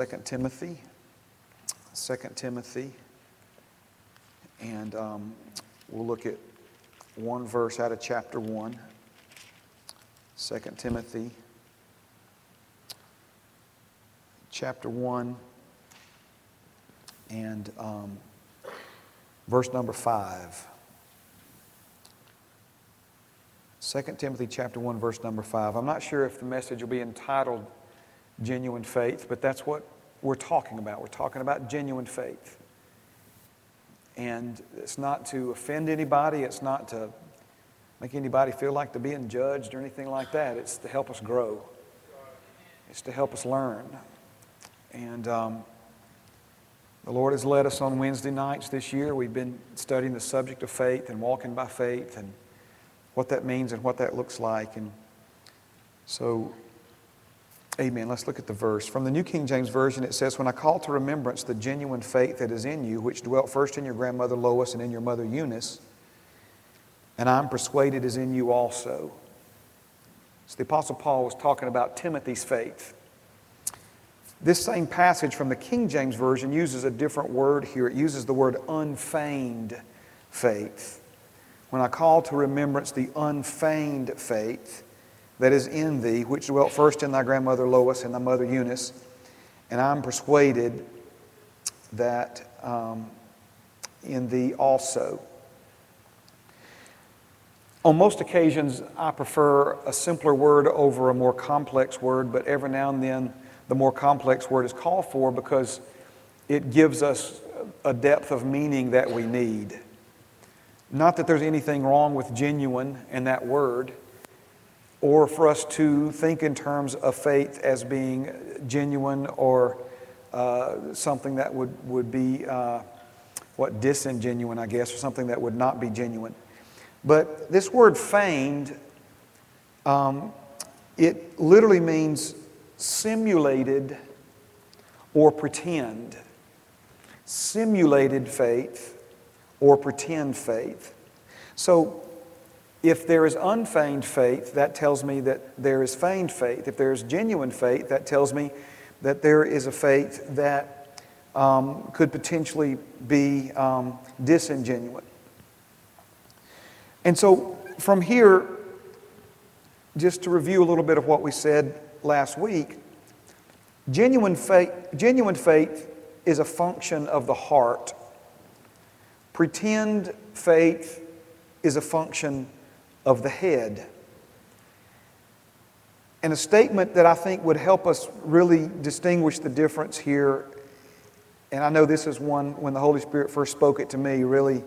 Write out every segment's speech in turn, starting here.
Second Timothy, Second Timothy, and um, we'll look at one verse out of chapter 1. Second Timothy, chapter 1, and um, verse number 5. 2 Timothy chapter 1 verse number 5. I'm not sure if the message will be entitled genuine faith, but that's what we're talking about. We're talking about genuine faith. And it's not to offend anybody, it's not to make anybody feel like they're being judged or anything like that. It's to help us grow, it's to help us learn. And um, the Lord has led us on Wednesday nights this year. We've been studying the subject of faith and walking by faith and what that means and what that looks like. And so Amen. Let's look at the verse. From the New King James Version, it says, When I call to remembrance the genuine faith that is in you, which dwelt first in your grandmother Lois and in your mother Eunice, and I'm persuaded is in you also. So the Apostle Paul was talking about Timothy's faith. This same passage from the King James Version uses a different word here. It uses the word unfeigned faith. When I call to remembrance the unfeigned faith, that is in thee, which dwelt first in thy grandmother Lois and thy mother Eunice. And I'm persuaded that um, in thee also. On most occasions, I prefer a simpler word over a more complex word, but every now and then the more complex word is called for because it gives us a depth of meaning that we need. Not that there's anything wrong with genuine in that word or for us to think in terms of faith as being genuine or uh, something that would, would be, uh, what, disingenuine, I guess, or something that would not be genuine. But this word feigned, um, it literally means simulated or pretend. Simulated faith or pretend faith. So if there is unfeigned faith, that tells me that there is feigned faith. If there is genuine faith, that tells me that there is a faith that um, could potentially be um, disingenuine. And so, from here, just to review a little bit of what we said last week, genuine faith, genuine faith is a function of the heart. Pretend faith is a function of the head. And a statement that I think would help us really distinguish the difference here, and I know this is one when the Holy Spirit first spoke it to me, really,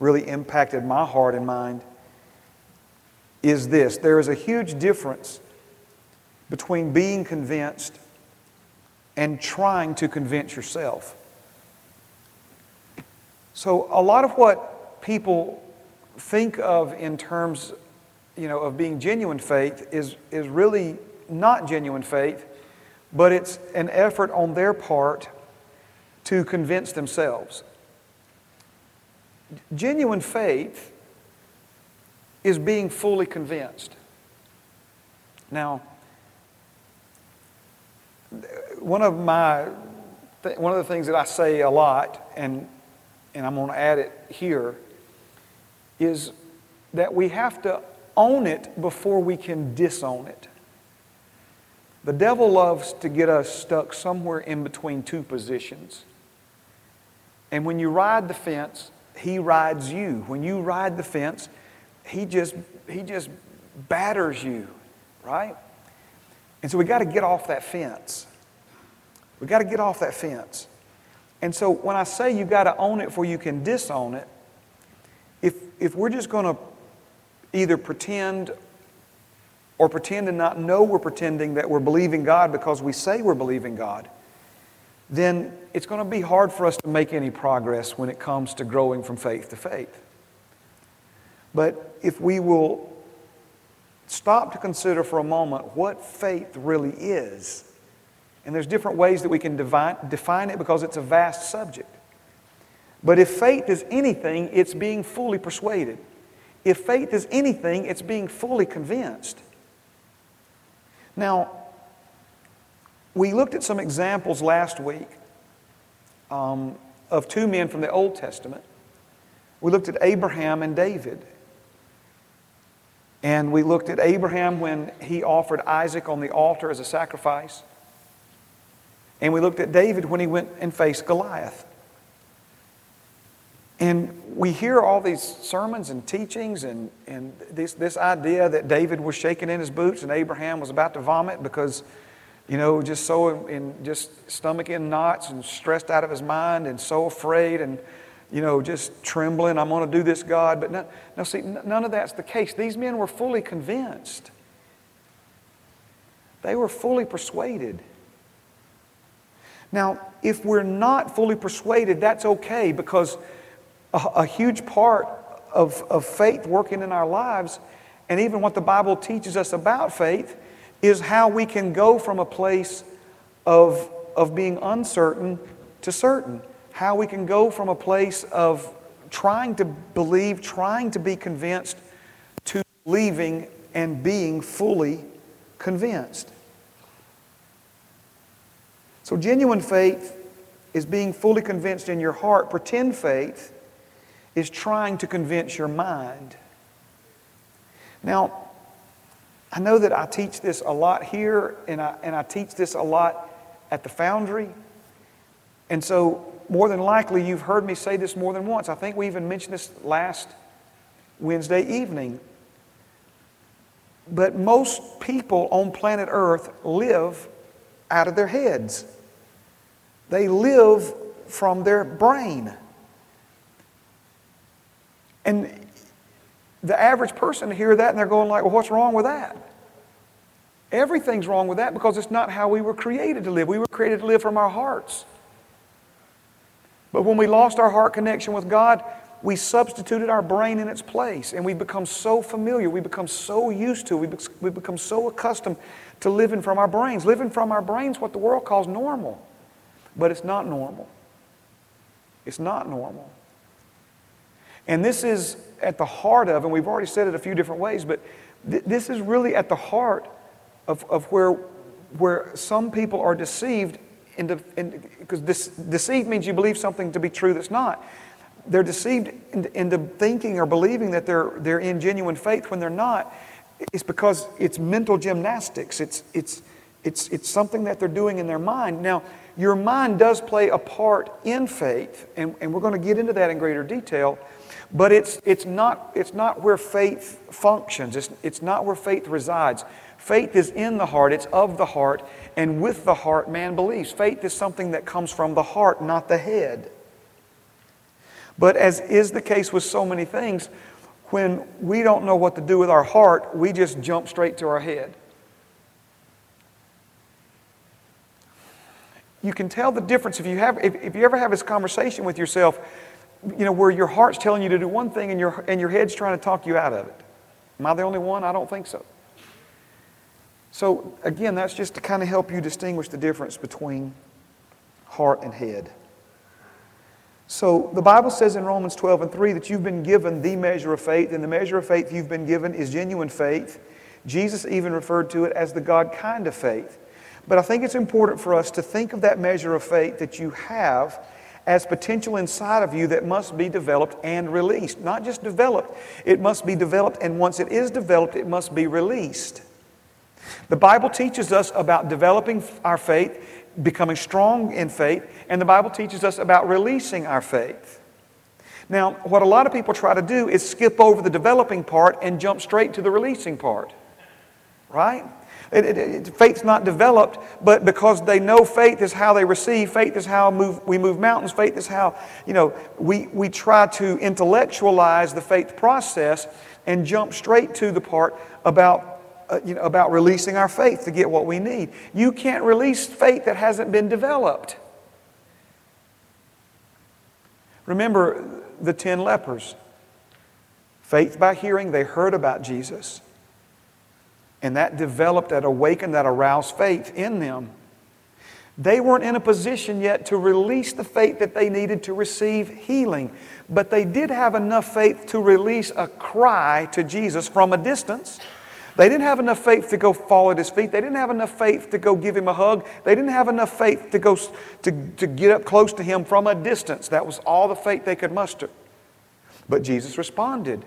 really impacted my heart and mind, is this there is a huge difference between being convinced and trying to convince yourself. So, a lot of what people think of in terms you know, of being genuine faith is, is really not genuine faith, but it's an effort on their part to convince themselves. Genuine faith is being fully convinced. Now, one of my one of the things that I say a lot, and, and I'm going to add it here, is that we have to own it before we can disown it. The devil loves to get us stuck somewhere in between two positions. And when you ride the fence, he rides you. When you ride the fence, he just, he just batters you, right? And so we got to get off that fence. We got to get off that fence. And so when I say you got to own it before you can disown it, if, we're just going to either pretend or pretend and not know we're pretending that we're believing God because we say we're believing God, then it's going to be hard for us to make any progress when it comes to growing from faith to faith. But if we will stop to consider for a moment what faith really is, and there's different ways that we can divine, define it because it's a vast subject. But if faith is anything, it's being fully persuaded. If faith is anything, it's being fully convinced. Now, we looked at some examples last week um, of two men from the Old Testament. We looked at Abraham and David. And we looked at Abraham when he offered Isaac on the altar as a sacrifice. And we looked at David when he went and faced Goliath. And we hear all these sermons and teachings and, and this, this idea that David was shaking in his boots and Abraham was about to vomit because, you know, just so in, just stomach in knots and stressed out of his mind and so afraid and, you know, just trembling, I'm going to do this, God. But no, no, see, none of that's the case. These men were fully convinced. They were fully persuaded. Now, if we're not fully persuaded, that's okay because a, a huge part of, of faith working in our lives, and even what the Bible teaches us about faith, is how we can go from a place of, of being uncertain to certain. How we can go from a place of trying to believe, trying to be convinced, to believing and being fully convinced. So, genuine faith is being fully convinced in your heart. Pretend faith is trying to convince your mind. Now, I know that I teach this a lot here, and I, and I teach this a lot at the foundry. And so, more than likely, you've heard me say this more than once. I think we even mentioned this last Wednesday evening. But most people on planet Earth live out of their heads, they live from their brain. And the average person hear that and they're going like, well, what's wrong with that? Everything's wrong with that because it's not how we were created to live. We were created to live from our hearts. But when we lost our heart connection with God, we substituted our brain in its place and we become so familiar, we become so used to, we, be- we become so accustomed to living from our brains. Living from our brains, what the world calls normal. But it's not normal. It's not normal. And this is at the heart of, and we've already said it a few different ways, but th- this is really at the heart of, of where, where some people are deceived because deceived means you believe something to be true that's not. They're deceived into, into thinking or believing that they're, they're in genuine faith when they're not. It's because it's mental gymnastics. It's, it's, it's, it's something that they're doing in their mind. Now, your mind does play a part in faith, and, and we're going to get into that in greater detail. But it's, it's, not, it's not where faith functions, it's, it's not where faith resides. Faith is in the heart, it's of the heart, and with the heart, man believes. Faith is something that comes from the heart, not the head. But as is the case with so many things, when we don't know what to do with our heart, we just jump straight to our head. You can tell the difference if you, have, if, if you ever have this conversation with yourself you know, where your heart's telling you to do one thing and your, and your head's trying to talk you out of it. Am I the only one? I don't think so. So, again, that's just to kind of help you distinguish the difference between heart and head. So, the Bible says in Romans 12 and 3 that you've been given the measure of faith, and the measure of faith you've been given is genuine faith. Jesus even referred to it as the God kind of faith. But I think it's important for us to think of that measure of faith that you have as potential inside of you that must be developed and released. Not just developed, it must be developed, and once it is developed, it must be released. The Bible teaches us about developing our faith, becoming strong in faith, and the Bible teaches us about releasing our faith. Now, what a lot of people try to do is skip over the developing part and jump straight to the releasing part. Right? It, it, it, faith's not developed, but because they know faith is how they receive, faith is how move, we move mountains, faith is how, you know, we, we try to intellectualize the faith process and jump straight to the part about, uh, you know, about releasing our faith to get what we need. You can't release faith that hasn't been developed. Remember the ten lepers. Faith by hearing, they heard about Jesus. And that developed, that awakened, that aroused faith in them. They weren't in a position yet to release the faith that they needed to receive healing, but they did have enough faith to release a cry to Jesus from a distance They didn't have enough faith to go fall at his feet. They didn't have enough faith to go give him a hug. They didn't have enough faith to go to, to get up close to him from a distance. That was all the faith they could muster. But Jesus responded.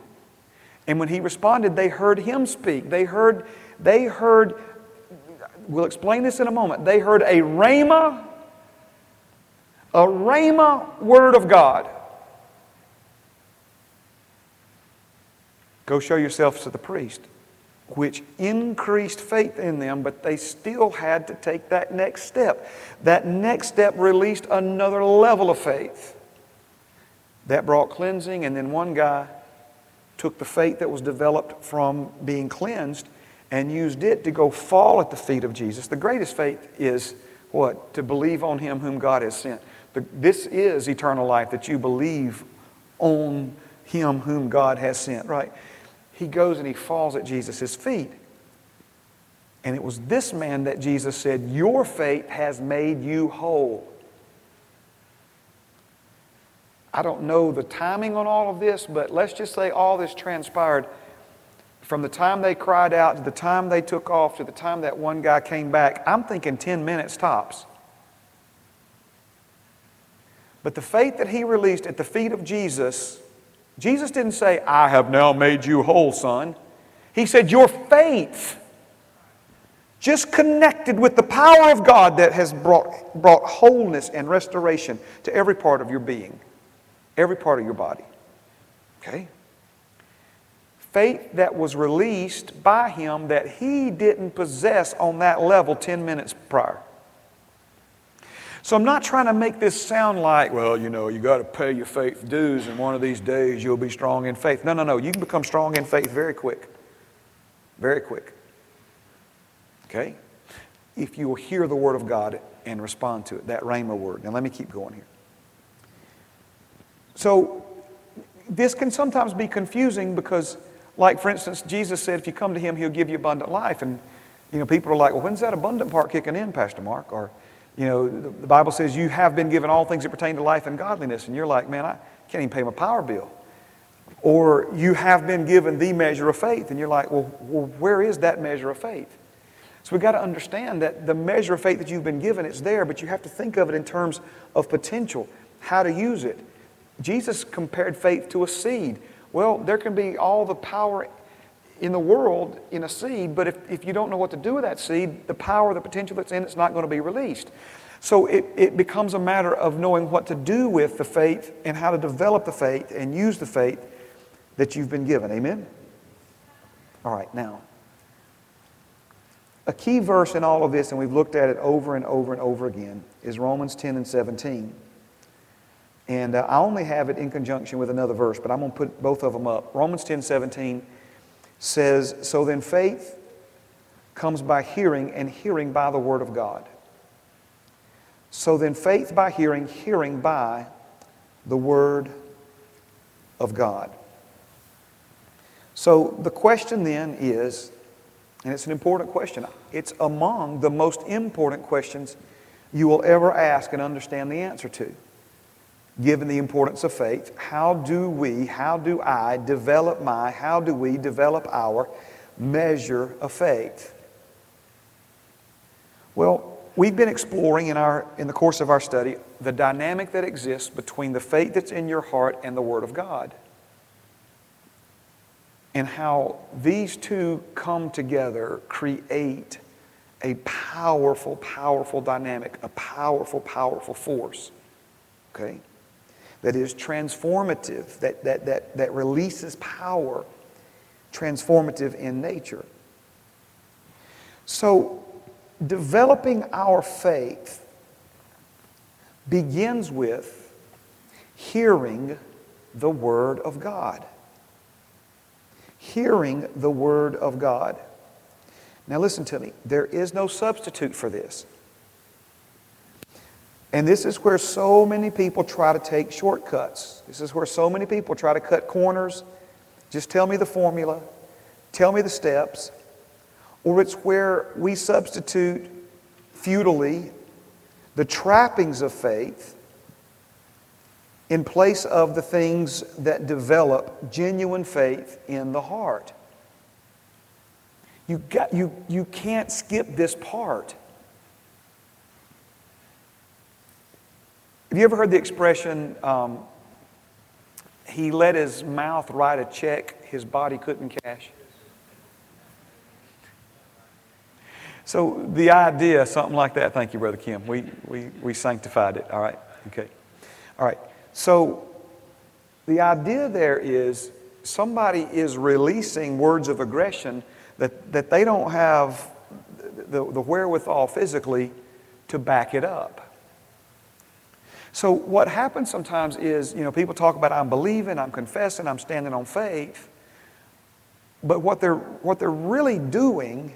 And when he responded, they heard him speak. They heard, they heard, we'll explain this in a moment. They heard a rhema, a rhema word of God. Go show yourselves to the priest which increased faith in them, but they still had to take that next step. That next step released another level of faith. That brought cleansing, and then one guy took the faith that was developed from being cleansed and used it to go fall at the feet of Jesus. The greatest faith is what? To believe on Him whom God has sent. The, this is eternal life, that you believe on Him whom God has sent, right? he goes and he falls at Jesus' feet. And it was this man that Jesus said, Your faith has made you whole. I don't know the timing on all of this, but let's just say all this transpired from the time they cried out to the time they took off to the time that one guy came back. I'm thinking 10 minutes tops. But the faith that he released at the feet of Jesus Jesus didn't say, I have now made you whole, son. He said, Your faith, just connected with the power of God that has brought, brought wholeness and restoration to every part of your being, every part of your body. Okay? Faith that was released by him that he didn't possess on that level 10 minutes prior. So I'm not trying to make this sound like, well, you know, you got to pay your faith dues, and one of these days you'll be strong in faith. No, no, no. You can become strong in faith very quick. Very quick. Okay? If you will hear the Word of God and respond to it, that Rhema word. Now, let me keep going here. So, this can sometimes be confusing because, like, for instance, Jesus said, if you come to Him, He'll give you abundant life. And, you know, people are like, well, when's that abundant part kicking in, Pastor Mark? Or, you know, the Bible says you have been given all things that pertain to life and godliness, and you're like, man, I can't even pay my power bill. Or you have been given the measure of faith, and you're like, well, well where is that measure of faith? So we've got to understand that the measure of faith that you've been given, it's there, but you have to think of it in terms of potential, how to use it. Jesus compared faith to a seed. Well, there can be all the power in the world in a seed, but if, if you don't know what to do with that seed, the power, the potential that's in it's not going to be released. So it, it becomes a matter of knowing what to do with the faith and how to develop the faith and use the faith that you've been given. Amen? All right, now, a key verse in all of this, and we've looked at it over and over and over again, is Romans 10 and 17. And uh, I only have it in conjunction with another verse, but I'm going to put both of them up. Romans 10 17 says, So then faith comes by hearing, and hearing by the Word of God. So then faith by hearing, hearing by the Word of God. So the question then is, and it's an important question, it's among the most important questions you will ever ask and understand the answer to given the importance of faith, how do we, how do I develop my, how do we develop our measure of faith? Well, we've been exploring in, our, in the course of our study the dynamic that exists between the faith that's in your heart and the Word of God. And how these two come together, create a powerful, powerful dynamic, a powerful, powerful force. Okay? That is transformative, that, that, that, that releases power, transformative in nature. So, developing our faith begins with hearing the Word of God. Hearing the Word of God. Now, listen to me. There is no substitute for this. And this is where so many people try to take shortcuts. This is where so many people try to cut corners. Just tell me the formula, tell me the steps. Or it's where we substitute futilely the trappings of faith in place of the things that develop genuine faith in the heart. You, got, you, you can't skip this part. Have you ever heard the expression, um, he let his mouth write a check his body couldn't cash? So the idea, something like that, thank you, Brother Kim. We, we, we sanctified it, all right? Okay. All right. So the idea there is somebody is releasing words of aggression that, that they don't have the, the wherewithal physically to back it up. So what happens sometimes is, you know, people talk about I'm believing, I'm confessing, I'm standing on faith. But what they're, what they're really doing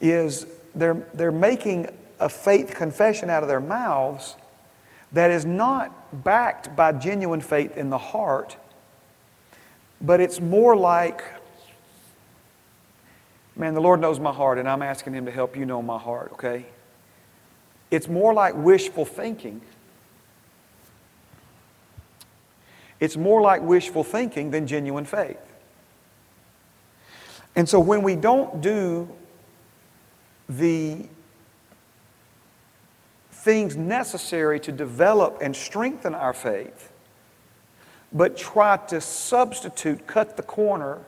is they're, they're making a faith confession out of their mouths that is not backed by genuine faith in the heart, but it's more like, man, the Lord knows my heart, and I'm asking Him to help you know my heart, okay? It's more like wishful thinking. It's more like wishful thinking than genuine faith. And so when we don't do the things necessary to develop and strengthen our faith, but try to substitute, cut the corner,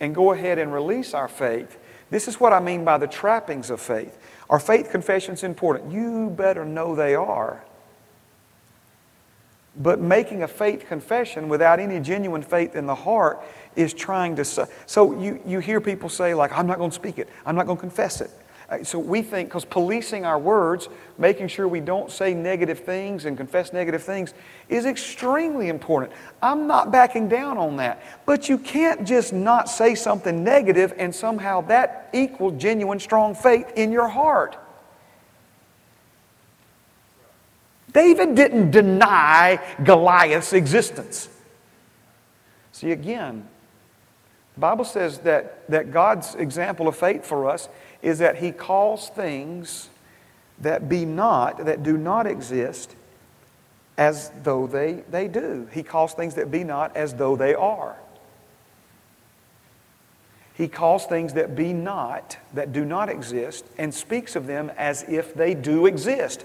and go ahead and release our faith. This is what I mean by the trappings of faith. Are faith confessions important? You better know they are. But making a faith confession without any genuine faith in the heart is trying to. So you, you hear people say, like, I'm not going to speak it, I'm not going to confess it. Uh, so we think, because policing our words, making sure we don't say negative things and confess negative things is extremely important. I'm not backing down on that. But you can't just not say something negative and somehow that equals genuine, strong faith in your heart. David didn't deny Goliath's existence. See, again, the Bible says that, that God's example of faith for us is that He calls things that be not, that do not exist, as though they, they do. He calls things that be not as though they are. He calls things that be not, that do not exist, and speaks of them as if they do exist.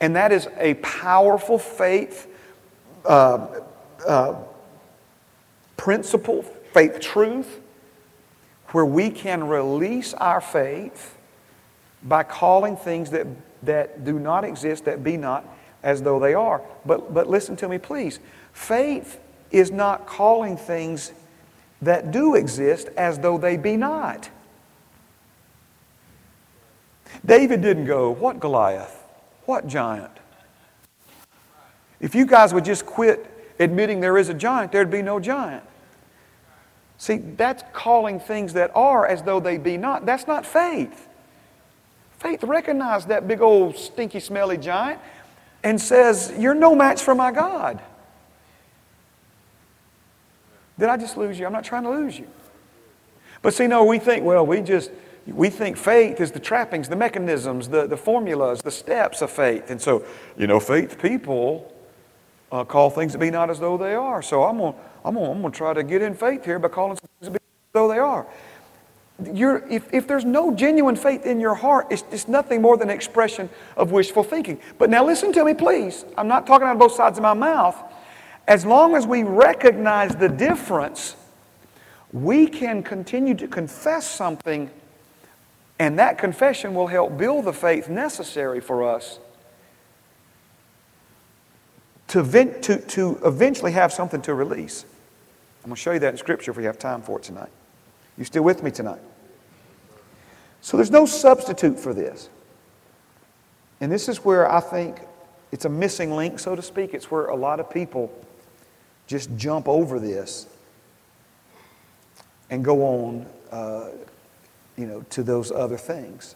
And that is a powerful faith uh, uh, principle, faith truth, where we can release our faith by calling things that, that do not exist, that be not, as though they are. But, but listen to me, please. Faith is not calling things that do exist as though they be not. David didn't go, What Goliath? What giant? If you guys would just quit admitting there is a giant, there'd be no giant. See, that's calling things that are as though they be not. That's not faith. Faith recognizes that big old stinky, smelly giant and says, You're no match for my God. Did I just lose you? I'm not trying to lose you. But see, no, we think, well, we just, we think faith is the trappings, the mechanisms, the, the formulas, the steps of faith. And so, you know, faith people uh, call things to be not as though they are. So I'm going I'm to I'm gonna try to get in faith here by calling things to be as though they are. You're, if, if there's no genuine faith in your heart, it's, it's nothing more than an expression of wishful thinking. But now listen to me, please. I'm not talking out of both sides of my mouth. As long as we recognize the difference, we can continue to confess something and that confession will help build the faith necessary for us to, to, to eventually have something to release. I'm going to show you that in Scripture if we have time for it tonight. You still with me tonight? So there's no substitute for this. And this is where I think it's a missing link, so to speak. It's where a lot of people just jump over this and go on uh, you know, to those other things.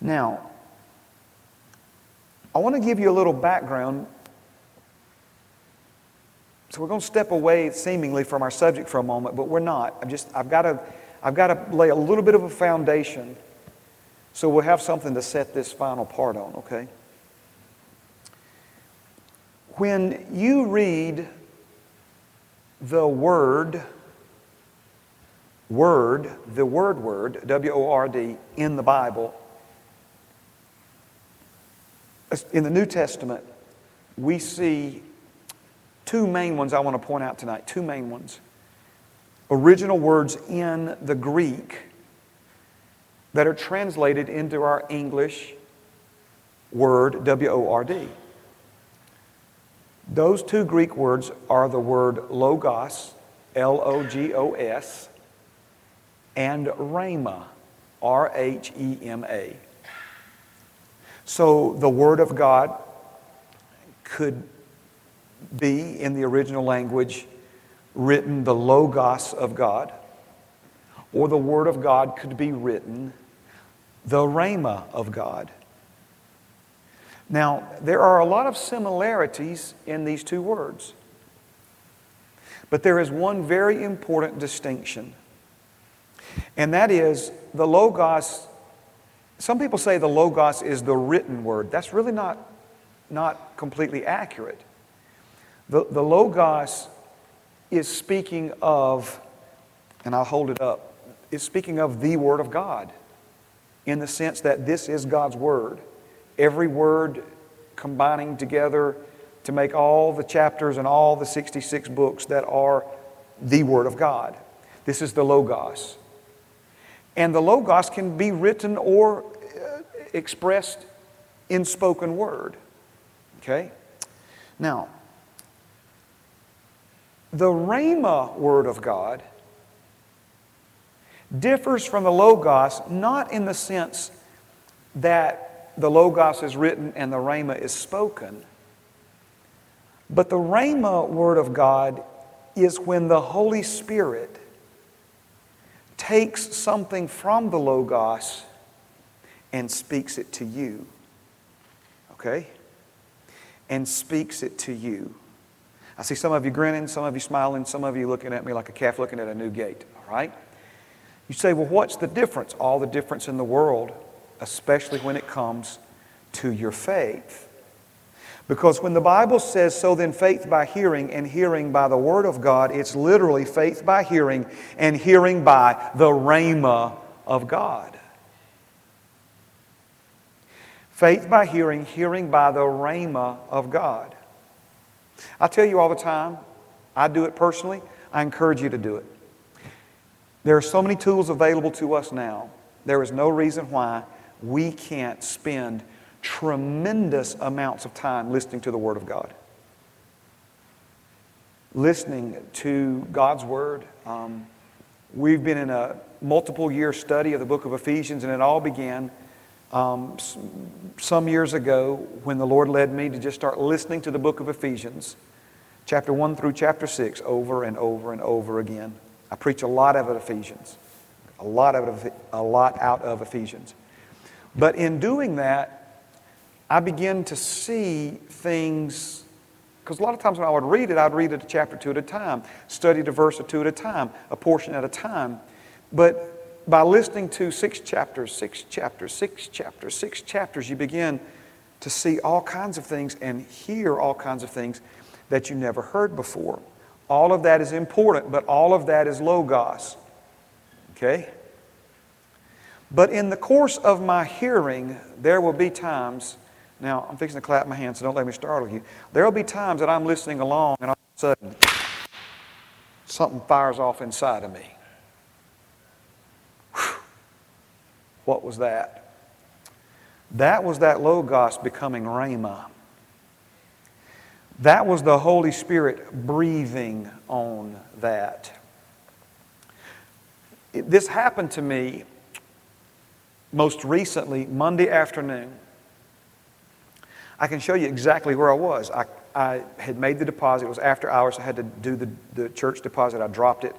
Now, I want to give you a little background. So we're going to step away seemingly from our subject for a moment, but we're not. I'm just I've got to I've got to lay a little bit of a foundation so we'll have something to set this final part on, okay? When you read the word word, the word word, W O R D, in the Bible, in the New Testament, we see two main ones I want to point out tonight. Two main ones. Original words in the Greek that are translated into our English word, W O R D. Those two Greek words are the word logos, L O G O S, and rhema, R H E M A. So the Word of God could be, in the original language, written the Logos of God, or the Word of God could be written the Rhema of God. Now, there are a lot of similarities in these two words, but there is one very important distinction, and that is the Logos. Some people say the Logos is the written word. That's really not, not completely accurate. The, the Logos is speaking of, and I'll hold it up, is speaking of the Word of God in the sense that this is God's Word. Every word combining together to make all the chapters and all the 66 books that are the Word of God. This is the Logos. And the Logos can be written or uh, expressed in spoken word. Okay? Now, the Rhema Word of God differs from the Logos not in the sense that the Logos is written and the Rhema is spoken, but the Rhema Word of God is when the Holy Spirit takes something from the Logos and speaks it to you. Okay? And speaks it to you. I see some of you grinning, some of you smiling, some of you looking at me like a calf looking at a new gate. All right? You say, well, what's the difference? All the difference in the world, especially when it comes to your faith. Because when the Bible says, so then faith by hearing and hearing by the Word of God, it's literally faith by hearing and hearing by the Rhema of God. Faith by hearing, hearing by the Rhema of God. I tell you all the time, I do it personally. I encourage you to do it. There are so many tools available to us now. There is no reason why we can't spend tremendous amounts of time listening to the Word of God. Listening to God's Word. Um, we've been in a multiple year study of the book of Ephesians, and it all began um, some years ago when the Lord led me to just start listening to the book of Ephesians, chapter 1 through chapter 6, over and over and over again. I preach a lot of Ephesians, a lot of a lot out of Ephesians. But in doing that, I begin to see things, because a lot of times when I would read it, I'd read it a chapter two at a time, study a verse or two at a time, a portion at a time. But by listening to six chapters, six chapters, six chapters, six chapters, you begin to see all kinds of things and hear all kinds of things that you never heard before. All of that is important, but all of that is logos. Okay? But in the course of my hearing, there will be times now, I'm fixing to clap my hands, so don't let me startle you. There will be times that I'm listening along and all of a sudden something fires off inside of me. Whew. What was that? That was that Logos becoming Rhema. That was the Holy Spirit breathing on that. This happened to me most recently, Monday afternoon. I can show you exactly where I was. I, I had made the deposit. It was after hours. I had to do the, the church deposit. I dropped it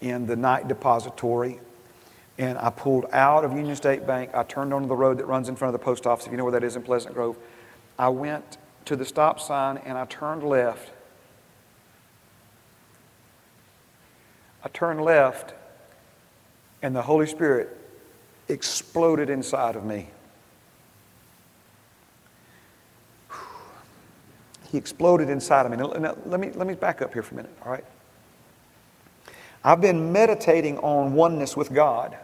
in the night depository. And I pulled out of Union State Bank. I turned onto the road that runs in front of the post office, if you know where that is in Pleasant Grove. I went to the stop sign and I turned left. I turned left, and the Holy Spirit exploded inside of me. He exploded inside of me. Now, let, me, let me back up here for a minute, all right? I've been meditating on oneness with God.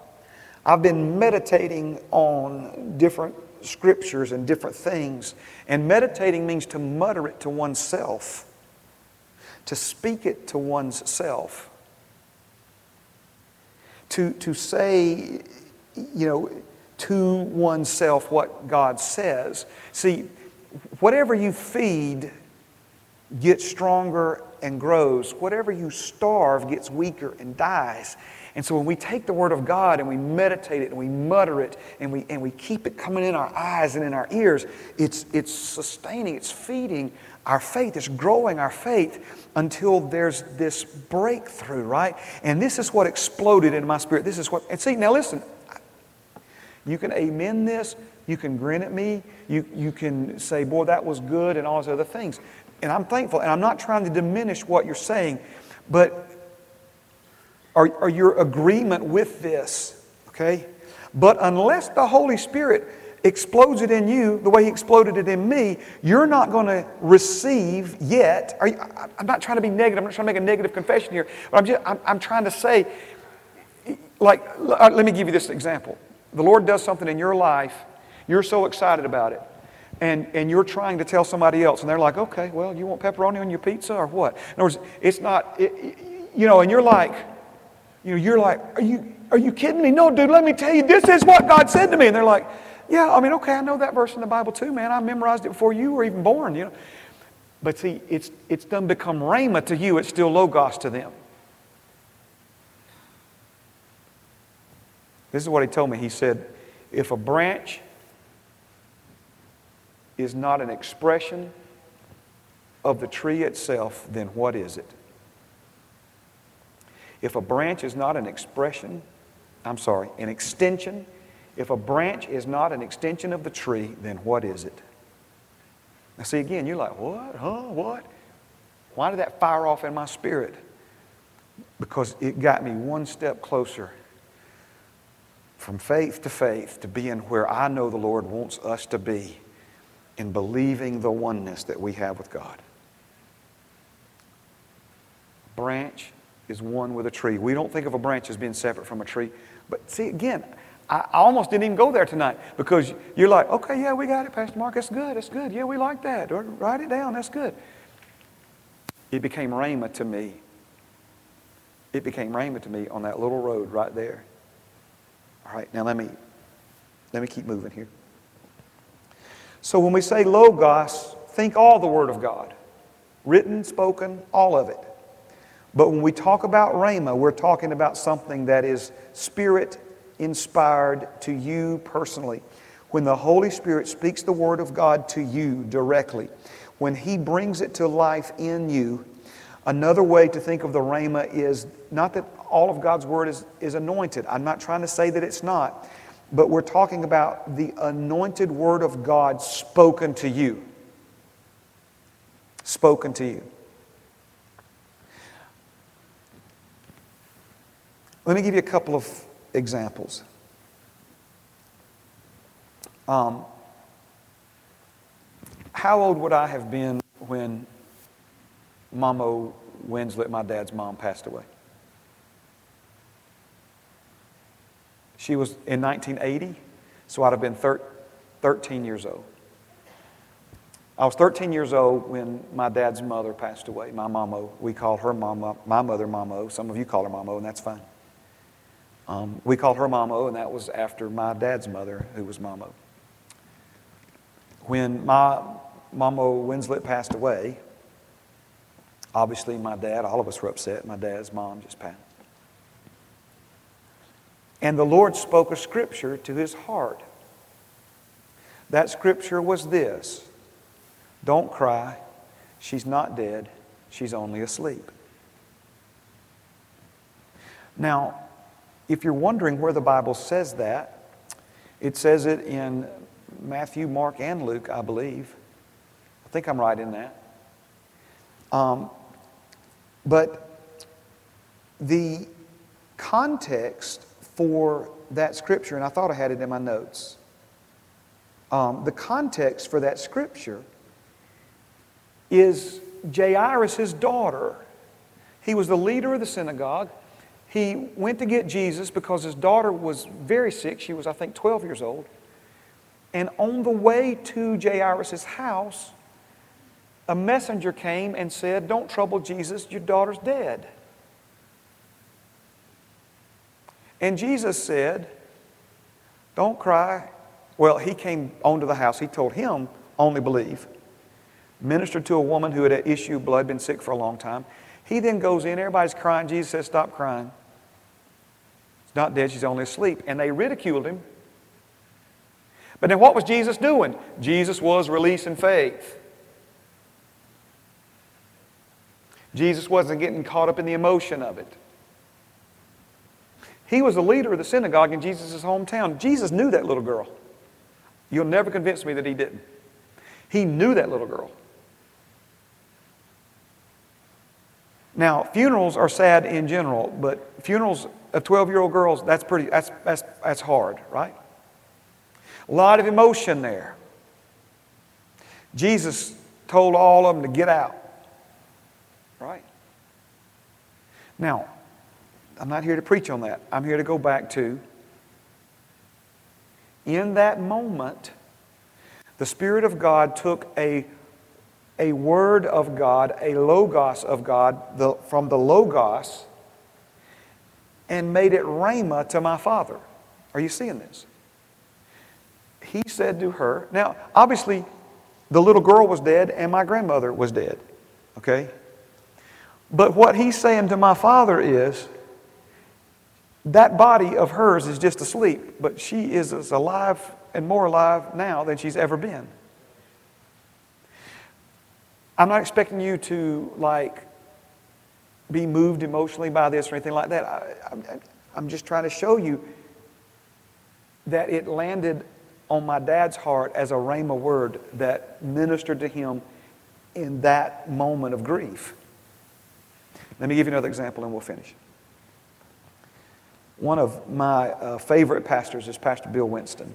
I've been meditating on different scriptures and different things. And meditating means to mutter it to oneself, to speak it to one's self, to, to say, you know, to oneself what God says. See, whatever you feed gets stronger and grows. Whatever you starve gets weaker and dies. And so when we take the Word of God and we meditate it and we mutter it and we, and we keep it coming in our eyes and in our ears, it's, it's sustaining, it's feeding our faith, it's growing our faith until there's this breakthrough, right? And this is what exploded in my spirit. This is what, and see, now listen, you can amen this, you can grin at me, you, you can say, boy, that was good, and all those other things. And I'm thankful, and I'm not trying to diminish what you're saying, but are, are your agreement with this, okay? But unless the Holy Spirit explodes it in you the way He exploded it in me, you're not going to receive yet. You, I'm not trying to be negative. I'm not trying to make a negative confession here. But I'm, just, I'm, I'm trying to say, like, uh, let me give you this example. The Lord does something in your life, you're so excited about it and, and you're trying to tell somebody else, and they're like, okay, well, you want pepperoni on your pizza or what? In other words, it's not, it, you know, and you're like, you know, you're like, are you, are you kidding me? No, dude, let me tell you, this is what God said to me. And they're like, yeah, I mean, okay, I know that verse in the Bible too, man. I memorized it before you were even born, you know. But see, it's, it's done become rhema to you, it's still logos to them. This is what he told me. He said, if a branch is not an expression of the tree itself, then what is it? If a branch is not an expression, I'm sorry, an extension, if a branch is not an extension of the tree, then what is it? Now, see, again, you're like, what? Huh? What? Why did that fire off in my spirit? Because it got me one step closer from faith to faith to being where I know the Lord wants us to be in believing the oneness that we have with God. A branch is one with a tree. We don't think of a branch as being separate from a tree. But see, again, I almost didn't even go there tonight because you're like, okay, yeah, we got it, Pastor Mark. That's good. That's good. Yeah, we like that. Or write it down. That's good. It became Rhema to me. It became Rhema to me on that little road right there. All right, now let me let me keep moving here. So when we say Logos, think all the Word of God written, spoken, all of it. But when we talk about Rhema, we're talking about something that is Spirit inspired to you personally. When the Holy Spirit speaks the Word of God to you directly, when He brings it to life in you, another way to think of the Rhema is not that all of God's Word is, is anointed. I'm not trying to say that it's not. But we're talking about the anointed word of God spoken to you. Spoken to you. Let me give you a couple of examples. Um, how old would I have been when Mama Winslet, my dad's mom, passed away? She was in 1980, so I'd have been thir- 13 years old. I was 13 years old when my dad's mother passed away, my mama. We call her mama, my mother mama. Some of you call her mama, and that's fine. Um, we called her mama, and that was after my dad's mother, who was mama. When my mama Winslet passed away, obviously my dad, all of us were upset. My dad's mom just passed. And the Lord spoke a scripture to his heart. That scripture was this Don't cry. She's not dead. She's only asleep. Now, if you're wondering where the Bible says that, it says it in Matthew, Mark, and Luke, I believe. I think I'm right in that. Um, but the context for that scripture, and I thought I had it in my notes. Um, the context for that scripture is Jairus' daughter. He was the leader of the synagogue. he went to get Jesus because his daughter was very sick. She was, I think, 12 years old. And on the way to Jairus' house, a messenger came and said, Don't trouble Jesus, your daughter's dead. And Jesus said, Don't cry. Well, he came onto the house. He told him, Only believe. Ministered to a woman who had an issue blood, been sick for a long time. He then goes in, everybody's crying. Jesus says, Stop crying. She's not dead, she's only asleep. And they ridiculed him. But then what was Jesus doing? Jesus was releasing faith. Jesus wasn't getting caught up in the emotion of it. He was the leader of the synagogue in Jesus' hometown. Jesus knew that little girl. You'll never convince me that he didn't. He knew that little girl. Now, funerals are sad in general, but funerals of 12 year old girls, that's pretty, that's, that's, that's hard, right? A lot of emotion there. Jesus told all of them to get out, right? Now, I'm not here to preach on that. I'm here to go back to in that moment, the Spirit of God took a a word of God, a logos of God the, from the logos, and made it rhema to my father. Are you seeing this? He said to her, now, obviously, the little girl was dead and my grandmother was dead, okay? But what he's saying to my father is, that body of hers is just asleep, but she is as alive and more alive now than she's ever been. I'm not expecting you to like be moved emotionally by this or anything like that. I, am just trying to show you that it landed on my dad's heart as a rhema word that ministered to him in that moment of grief. Let me give you another example and we'll finish. One of my uh, favorite pastors is Pastor Bill Winston.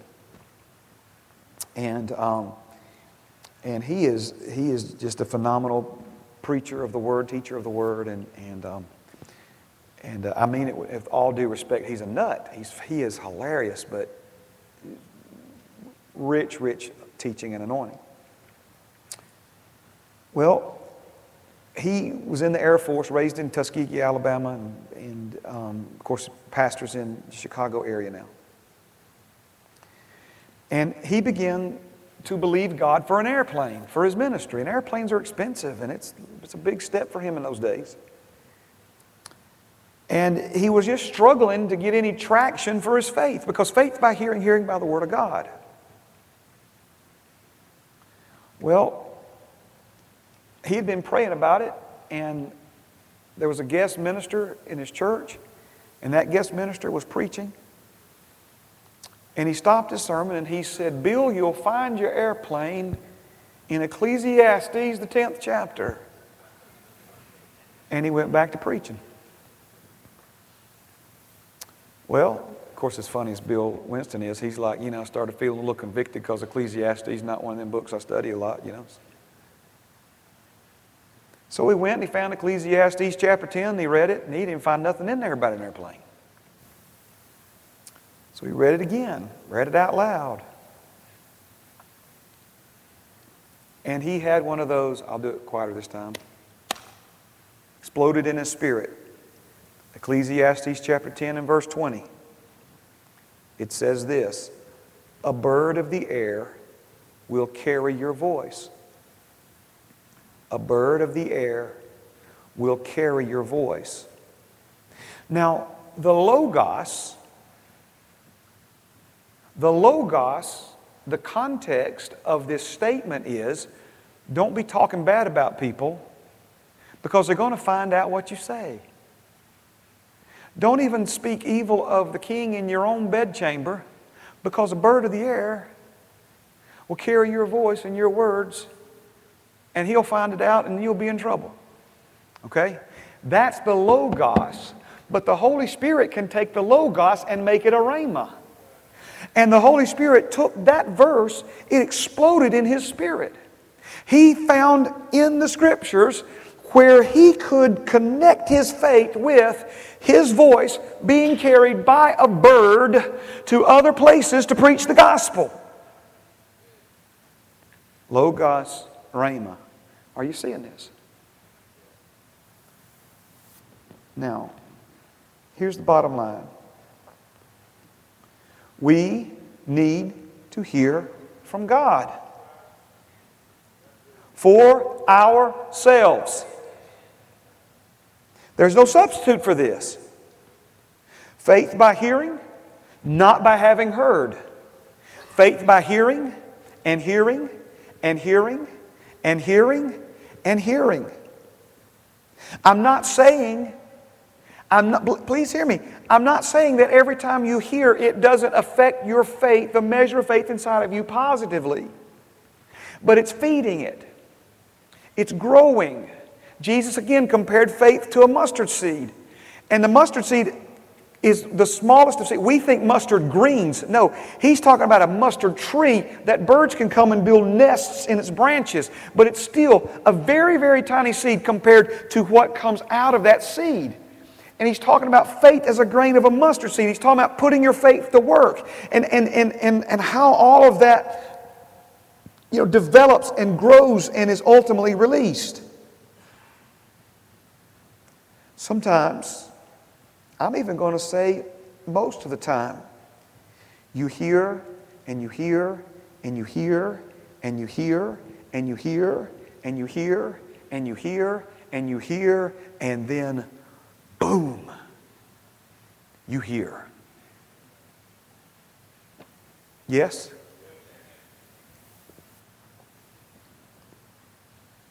And um, and he is, he is just a phenomenal preacher of the word, teacher of the word, and, and, um, and uh, I mean it with all due respect. He's a nut. He's, he is hilarious, but rich, rich teaching and anointing. Well, he was in the Air Force, raised in Tuskegee, Alabama, and, and um, of course, pastors in the Chicago area now. And he began to believe God for an airplane, for his ministry. And airplanes are expensive, and it's, it's a big step for him in those days. And he was just struggling to get any traction for his faith because faith by hearing, hearing by the Word of God. Well, he had been praying about it, and there was a guest minister in his church, and that guest minister was preaching. And he stopped his sermon and he said, Bill, you'll find your airplane in Ecclesiastes, the 10th chapter. And he went back to preaching. Well, of course, as funny as Bill Winston is, he's like, you know, I started feeling a little convicted because Ecclesiastes is not one of them books I study a lot, you know. So he went and he found Ecclesiastes chapter 10 and he read it and he didn't find nothing in there about an airplane. So he read it again, read it out loud. And he had one of those, I'll do it quieter this time, exploded in his spirit. Ecclesiastes chapter 10 and verse 20. It says this A bird of the air will carry your voice. A bird of the air will carry your voice. Now, the Logos the Logos, the context of this statement is don't be talking bad about people because they're going to find out what you say. Don't even speak evil of the king in your own bedchamber because a bird of the air will carry your voice and your words and he'll find it out and you'll be in trouble. Okay? That's the Logos. But the Holy Spirit can take the Logos and make it a Rhema. And the Holy Spirit took that verse, it exploded in his spirit. He found in the scriptures where he could connect his faith with his voice being carried by a bird to other places to preach the gospel. Logos Rhema. Are you seeing this? Now, here's the bottom line. We need to hear from God for ourselves. There's no substitute for this. Faith by hearing, not by having heard. Faith by hearing and hearing and hearing and hearing and hearing. I'm not saying, I'm not, please hear me. I'm not saying that every time you hear, it doesn't affect your faith, the measure of faith inside of you positively. But it's feeding it, it's growing. Jesus again compared faith to a mustard seed. And the mustard seed is the smallest of seeds. We think mustard greens. No, he's talking about a mustard tree that birds can come and build nests in its branches. But it's still a very, very tiny seed compared to what comes out of that seed. And he's talking about faith as a grain of a mustard seed. He's talking about putting your faith to work and, and, and, and, and how all of that you know, develops and grows and is ultimately released. Sometimes, I'm even going to say most of the time. You hear and you hear and you hear and you hear and you hear and you hear and you hear and you hear and then boom, you hear. Yes?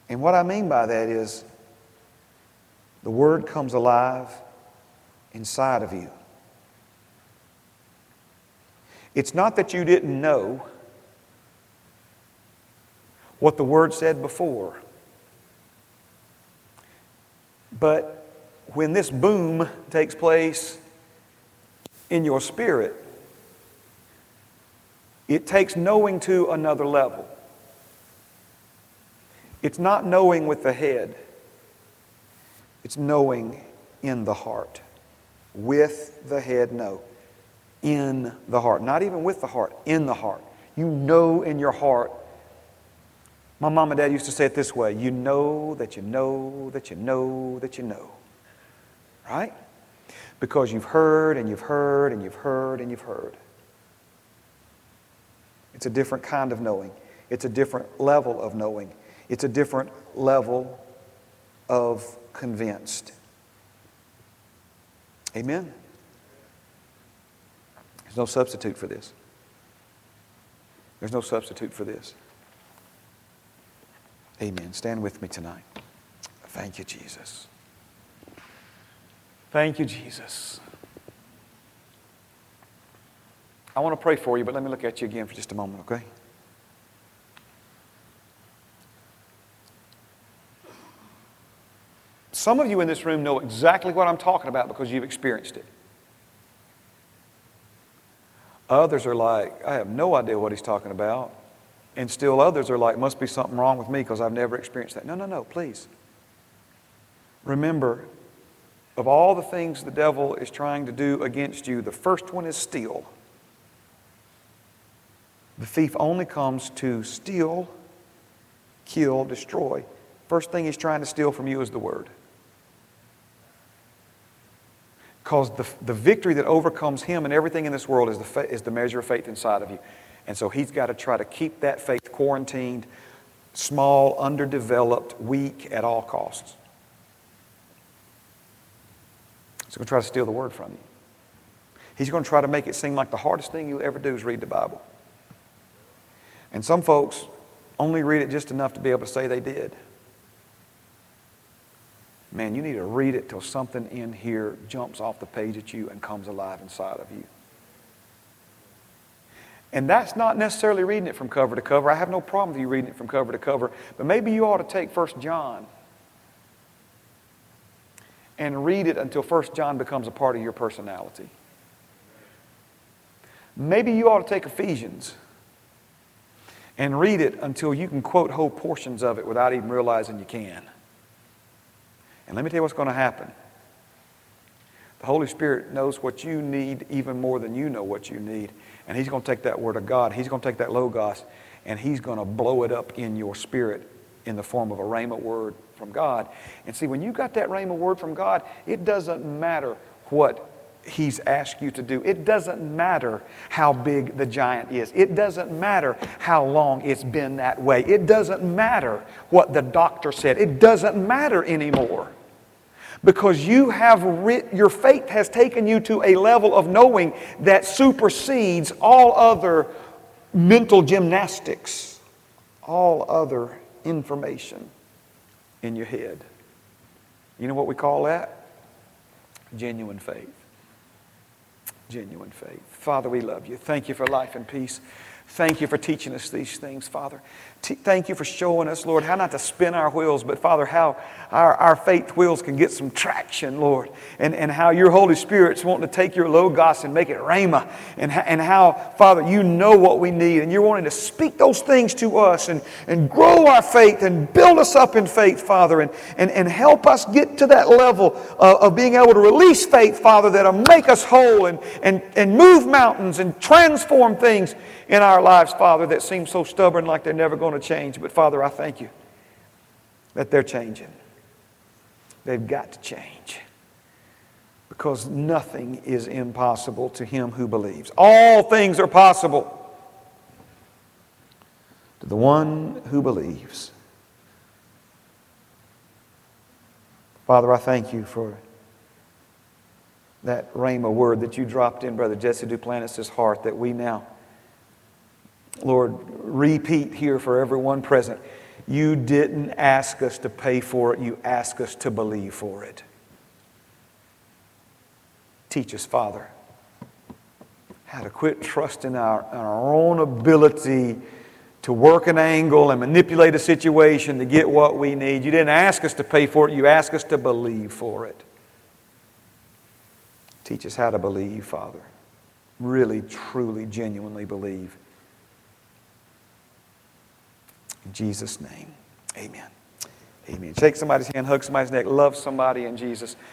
And what I mean by that is the word comes alive inside of you. It's not that you didn't know what the Word said before, but when this boom takes place in your spirit, it takes knowing to another level. It's not knowing with the head, it's knowing in the heart. With the head, no. In the heart. Not even with the heart, in the heart. You know in your heart. My mom and dad used to say it this way you know that you know that you know that you know right? Because you've heard and you've heard and you've heard and you've heard. It's a different kind of knowing. It's a different level of knowing. It's a different level of convinced. Amen? There's no substitute for this. There's no substitute for this. Amen. Stand with me tonight. Thank you, Jesus. Thank you, Jesus. I want to pray for you, but let me look at you again for just a moment, okay? Some of you in this room know exactly what I'm talking about because you've experienced it. Others are like, I have no idea what he's talking about. And still others are like, must be something wrong with me because I've never experienced that. No, no, no, please. Remember, of all the things the devil is trying to do against you, the first one is steal. The thief only comes to steal, kill, destroy. First thing he's trying to steal from you is the word. Because the, the victory that overcomes him and everything in this world is the, is the measure of faith inside of you. And so he's got to try to keep that faith quarantined, small, underdeveloped, weak at all costs. He's going to try to steal the word from you. He's going to try to make it seem like the hardest thing you'll ever do is read the Bible. And some folks only read it just enough to be able to say they did. Man, you need to read it till something in here jumps off the page at you and comes alive inside of you. And that's not necessarily reading it from cover to cover. I have no problem with you reading it from cover to cover, but maybe you ought to take First John and read it until 1 John becomes a part of your personality. Maybe you ought to take Ephesians and read it until you can quote whole portions of it without even realizing you can. And let me tell you what's going to happen. The Holy Spirit knows what you need even more than you know what you need. And He's going to take that Word of God, He's going to take that Logos, and He's going to blow it up in your spirit in the form of a Rhema word from God. And see, when you got that Rhema word from God, it doesn't matter what He's asked you to do. It doesn't matter how big the giant is. It doesn't matter how long it's been that way. It doesn't matter what the doctor said. It doesn't matter anymore. Because you have your faith has taken you to a level of knowing that supersedes all other mental gymnastics, all other information in your head. You know what we call that? Genuine faith. Genuine faith. Father, we love you. Thank you for life and peace. Thank you for teaching us these things, Father. Thank you for showing us, Lord, how not to spin our wheels, but Father, how our, our faith wheels can get some traction, Lord, and, and how your Holy Spirit's wanting to take your Logos and make it Rhema, and, and how, Father, you know what we need, and you're wanting to speak those things to us and, and grow our faith and build us up in faith, Father, and, and, and help us get to that level of, of being able to release faith, Father, that'll make us whole and, and, and move mountains and transform things in our lives, Father, that seem so stubborn like they're never going to change. But Father, I thank you that they're changing. They've got to change. Because nothing is impossible to him who believes. All things are possible to the one who believes. Father, I thank you for that rhema word that you dropped in Brother Jesse Duplantis' heart that we now Lord, repeat here for everyone present. You didn't ask us to pay for it, you asked us to believe for it. Teach us, Father, how to quit trusting our, our own ability to work an angle and manipulate a situation to get what we need. You didn't ask us to pay for it, you asked us to believe for it. Teach us how to believe, Father. Really, truly, genuinely believe. In Jesus' name, amen. Amen. Shake somebody's hand, hug somebody's neck, love somebody in Jesus.